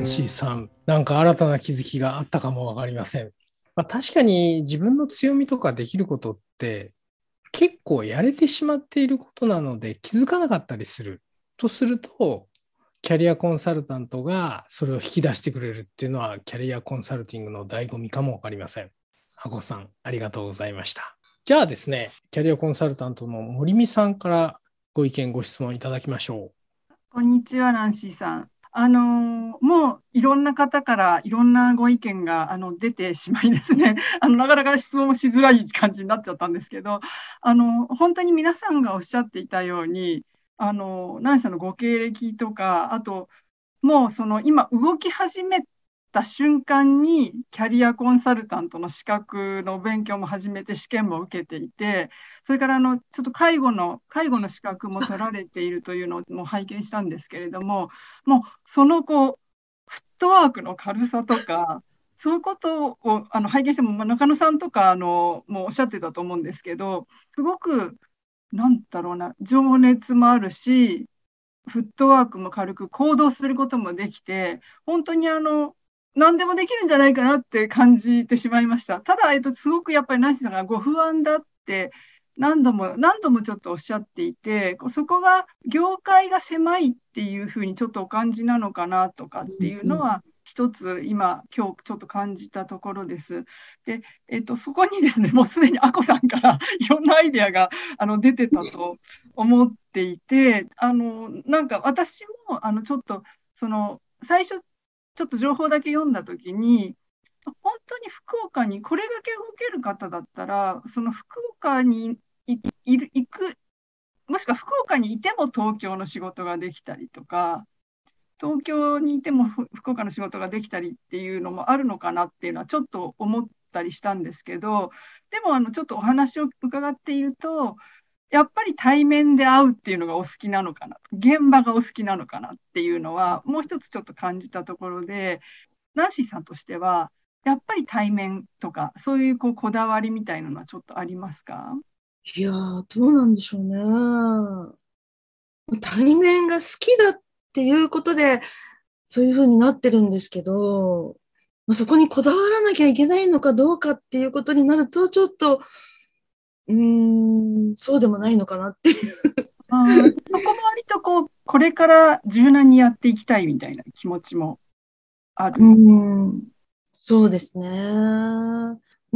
A: ナンシーさん、なんか新たな気づきがあったかもわかりません。まあ、確かに自分の強みとかできることって結構やれてしまっていることなので気づかなかったりする。とすると、キャリアコンサルタントがそれを引き出してくれるっていうのはキャリアコンサルティングの醍醐味かもわかりません。あこさん、ありがとうございました。じゃあですね、キャリアコンサルタントの森美さんからご意見、ご質問いただきましょう
G: こんにちは、ナンシーさん。あのもういろんな方からいろんなご意見があの出てしまいですね、あのなかなか質問もしづらい感じになっちゃったんですけど、あの本当に皆さんがおっしゃっていたように、あの何さんのご経歴とか、あと、もうその今、動き始めた瞬間に、キャリアコンサルタントの資格の勉強も始めて、試験も受けていて、それからあのちょっと介護の介護の資格も取られているというのも拝見したんですけれども、もうそのこうフットワークの軽さとか、そういうことをあの拝見しても、まあ、中野さんとかあのもうおっしゃってたと思うんですけど、すごく、なんだろうな、情熱もあるし、フットワークも軽く行動することもできて、本当にあの何でもできるんじゃないかなって感じてしまいました。ただ、えっと、すごくやっぱりナンシーさんがご不安だって何度も何度もちょっとおっしゃっていて、そこが業界が狭いっていうふうにちょっとお感じなのかなとかっていうのは、一つ今、今日ちょっと感じたところです。で、えっと、そこにですね、もうすでにあこさんから いろんなアイデアがあの出てたと思っていて、あのなんか私もあのちょっとその最初ちょっと情報だけ読んだ時に本当に福岡にこれだけ動ける方だったらその福岡に行くもしくは福岡にいても東京の仕事ができたりとか東京にいても福岡の仕事ができたりっていうのもあるのかなっていうのはちょっと思ったりしたんですけどでもあのちょっとお話を伺っているとやっぱり対面で会うっていうのがお好きなのかな？現場がお好きなのかなっていうのはもう一つちょっと感じたところでナンシーさんとしてはやっぱり対面とかそういうこうこだわりみたいなのはちょっとありますか？
C: いや、どうなんでしょうね。対面が好きだっていうことで、そういうふうになってるんですけど、まあ、そこにこだわらなきゃいけないのかどうかっていうことになると、ちょっと、うーん、そうでもないのかなっていう。
G: あそこも割とこう、これから柔軟にやっていきたいみたいな気持ちもある。
C: うん、そうですね。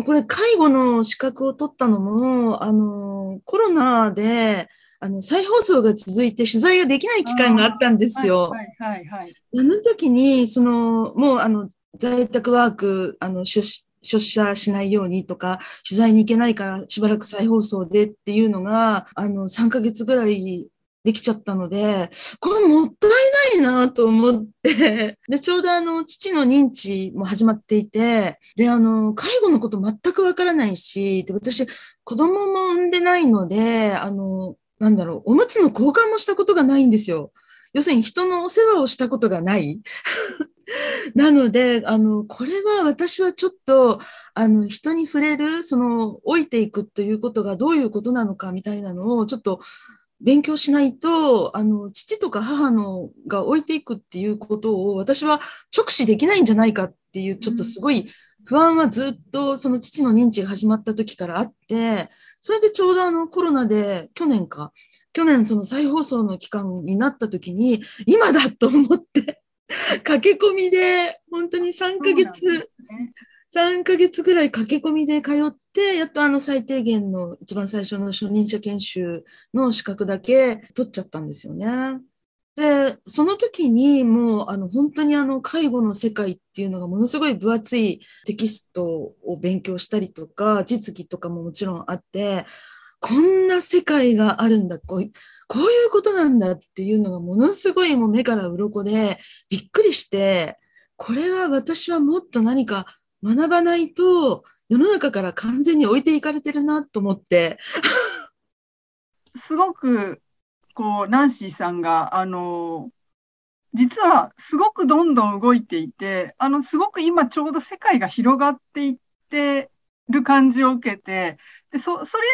C: これ、介護の資格を取ったのも、あの、コロナで、あの、再放送が続いて取材ができない期間があったんですよ。
G: はいはいはい。
C: あの時に、その、もう、あの、在宅ワーク、あの、出出社しないようにとか、取材に行けないからしばらく再放送でっていうのが、あの、3ヶ月ぐらいできちゃったので、これもったいないなと思って、で、ちょうどあの、父の認知も始まっていて、で、あの、介護のこと全くわからないし、で、私、子供も産んでないので、あの、なんだろう、おむつの交換もしたことがないんですよ。要するに人のお世話をしたことがない。なので、あの、これは私はちょっと、あの、人に触れる、その、老いていくということがどういうことなのかみたいなのを、ちょっと勉強しないと、あの、父とか母のが老いていくっていうことを、私は直視できないんじゃないかっていう、ちょっとすごい不安はずっと、その父の認知が始まった時からあって、それでちょうどあの、コロナで、去年か、去年その再放送の期間になった時に、今だと思って、駆け込みで、本当に3ヶ月、
G: ね、
C: 3ヶ月ぐらい駆け込みで通って、やっとあの最低限の一番最初の初任者研修の資格だけ取っちゃったんですよね。で、その時にもうあの本当にあの介護の世界っていうのがものすごい分厚いテキストを勉強したりとか、実技とかももちろんあって、こんな世界があるんだ、こうこういうことなんだっていうのがものすごいもう目から鱗でびっくりして、これは私はもっと何か学ばないと世の中から完全に置いていかれてるなと思って。
G: すごくこうナンシーさんがあの実はすごくどんどん動いていてあのすごく今ちょうど世界が広がっていってる感じを受けてでそそれ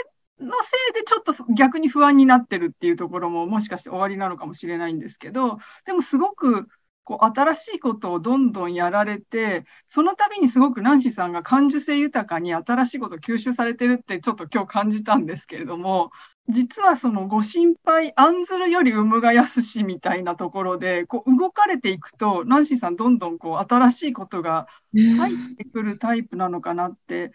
G: のせいでちょっと逆に不安になってるっていうところももしかして終わりなのかもしれないんですけどでもすごくこう新しいことをどんどんやられてその度にすごくナンシーさんが感受性豊かに新しいことを吸収されてるってちょっと今日感じたんですけれども実はそのご心配案ずるより産むが安しみたいなところでこう動かれていくとナンシーさんどんどんこう新しいことが入ってくるタイプなのかなって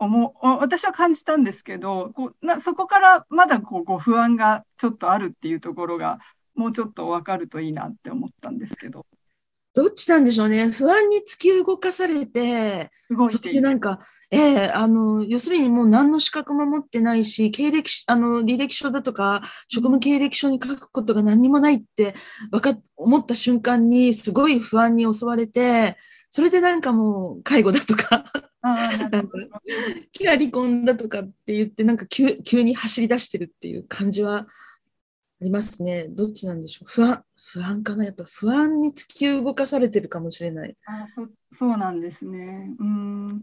G: 思う私は感じたんですけどこうなそこからまだこうご不安がちょっとあるっていうところがもうちょっと分かるといいなって思ったんですけど。
C: どっちなんでしょうね。不安に突き動かされて、
G: 動い
C: そういうなんか、ええあの、要するにもう何の資格も持ってないし、経歴、あの、履歴書だとか、職務経歴書に書くことが何にもないって、わか、思った瞬間に、すごい不安に襲われて、それでなんかもう、介護だとか、なんか、気が離婚だとかって言って、なんか急急に走り出してるっていう感じは、ありますね。どっちなんでしょう。不安、不安かな。やっぱ不安に突き動かされてるかもしれない。
G: あそそうなんですね。うん。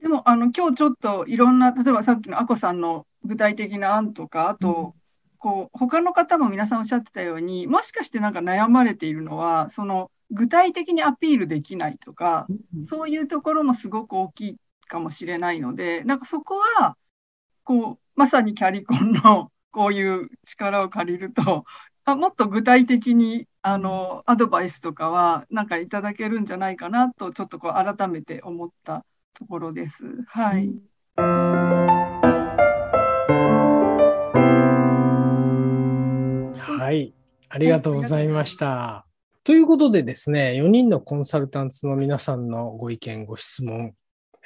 G: でも、あの、今日ちょっといろんな、例えばさっきのあこさんの具体的な案とか、あと、うん、こう、他の方も皆さんおっしゃってたように、もしかしてなんか悩まれているのは、その、具体的にアピールできないとか、うん、そういうところもすごく大きいかもしれないので、なんかそこは、こう、まさにキャリコンの、こういう力を借りると、あもっと具体的にあのアドバイスとかはなんかいただけるんじゃないかなとちょっとこう改めて思ったところです。はい。
A: はい、ありがとうございました。ということでですね、4人のコンサルタンツの皆さんのご意見、ご質問、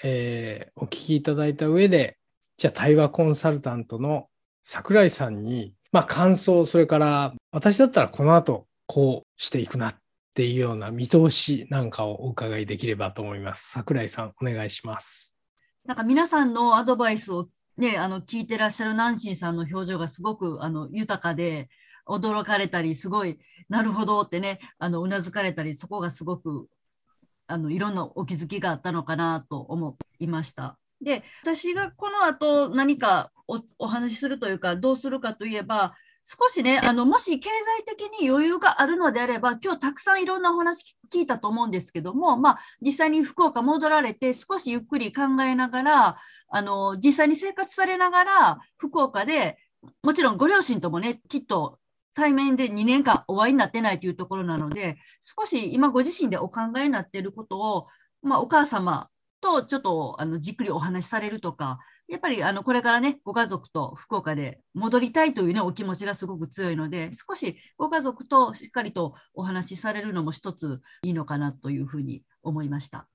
A: えーお聞きいただいた上で、じゃあ対話コンサルタントの桜井さんに、まあ感想、それから私だったらこの後こうしていくなっていうような見通しなんかをお伺いできればと思います。桜井さん、お願いします。
B: なんか皆さんのアドバイスをね、あの聞いてらっしゃるナンシーさんの表情がすごくあの豊かで、驚かれたり、すごい、なるほどってね、あのうなずかれたり、そこがすごくあのいろんなお気づきがあったのかなと思いました。で、私がこの後何かおお話しするというか、どうするかといえば、少しね、あのもし経済的に余裕があるのであれば、今日たくさんいろんなお話聞いたと思うんですけども、まあ、実際に福岡戻られて、少しゆっくり考えながら、あの実際に生活されながら、福岡でもちろんご両親ともね、きっと対面で2年間お会いになってないというところなので、少し今ご自身でお考えになっていることを、まあ、お母様とちょっとあのじっくりお話しされるとか、やっぱりあのこれからね、ご家族と福岡で戻りたいというね、お気持ちがすごく強いので、少しご家族としっかりとお話しされるのも一ついいのかなというふうに思いました。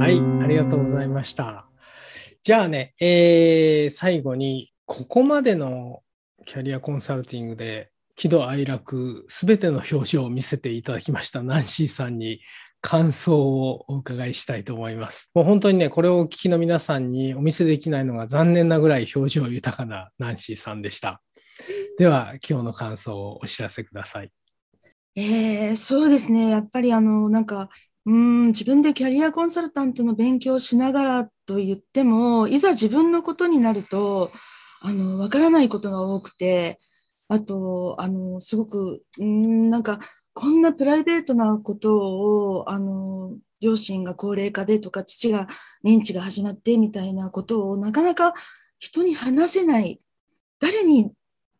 A: はい、ありがとうございました。じゃあね、えー最後に、ここまでのキャリアコンサルティングで、喜怒哀楽、すべての表情を見せていただきましたナンシーさんに感想をお伺いしたいと思います。もう本当にね、これをお聞きの皆さんにお見せできないのが残念なぐらい表情豊かなナンシーさんでした。では、今日の感想をお知らせください。
C: えーそうですね。やっぱりあの、なんか、うん、自分でキャリアコンサルタントの勉強をしながらと言っても、いざ自分のことになると、あの、わからないことが多くて、あと、あの、すごく、ん、なんか、こんなプライベートなことを、あの、両親が高齢化でとか、父が認知が始まってみたいなことを、なかなか人に話せない。誰に、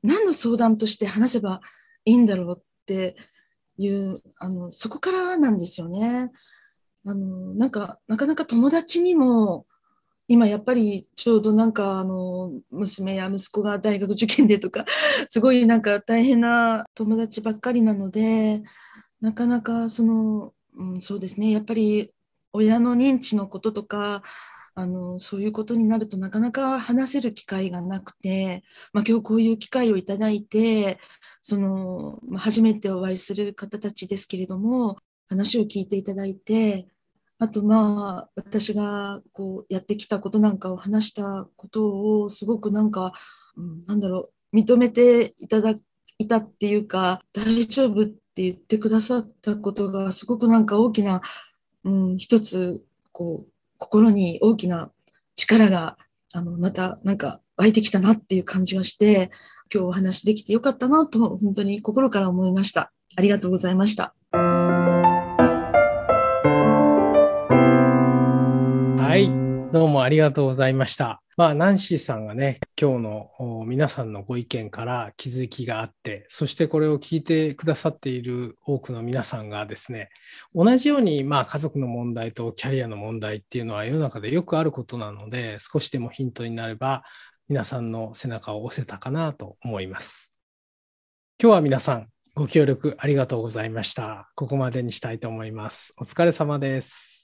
C: 何の相談として話せばいいんだろうって、いう、あの、そこからなんですよね。あの、なんか、なかなか友達にも、今やっぱりちょうどなんかあの、娘や息子が大学受験でとか、すごいなんか大変な友達ばっかりなので、なかなかその、うん、そうですね、やっぱり親の認知のこととか、あの、そういうことになるとなかなか話せる機会がなくて、まあ今日こういう機会をいただいて、その、ま初めてお会いする方たちですけれども、話を聞いていただいて、あとまあ、私がこうやってきたことなんかを話したことをすごくなんか、うんなんだろう、認めていただいたっていうか、大丈夫って言ってくださったことがすごくなんか大きな、うん、一つ、こう、心に大きな力が、あの、またなんか湧いてきたなっていう感じがして、今日お話できてよかったなと、本当に心から思いました。ありがとうございました。
A: はい、どうもありがとうございました。まあ、ナンシーさんがね、今日の皆さんのご意見から気づきがあって、そしてこれを聞いてくださっている多くの皆さんがですね、同じように、まあ、家族の問題とキャリアの問題っていうのは世の中でよくあることなので、少しでもヒントになれば、皆さんの背中を押せたかなと思います。今日は皆さん、ご協力ありがとうございました。ここまでにしたいと思います。お疲れ様です。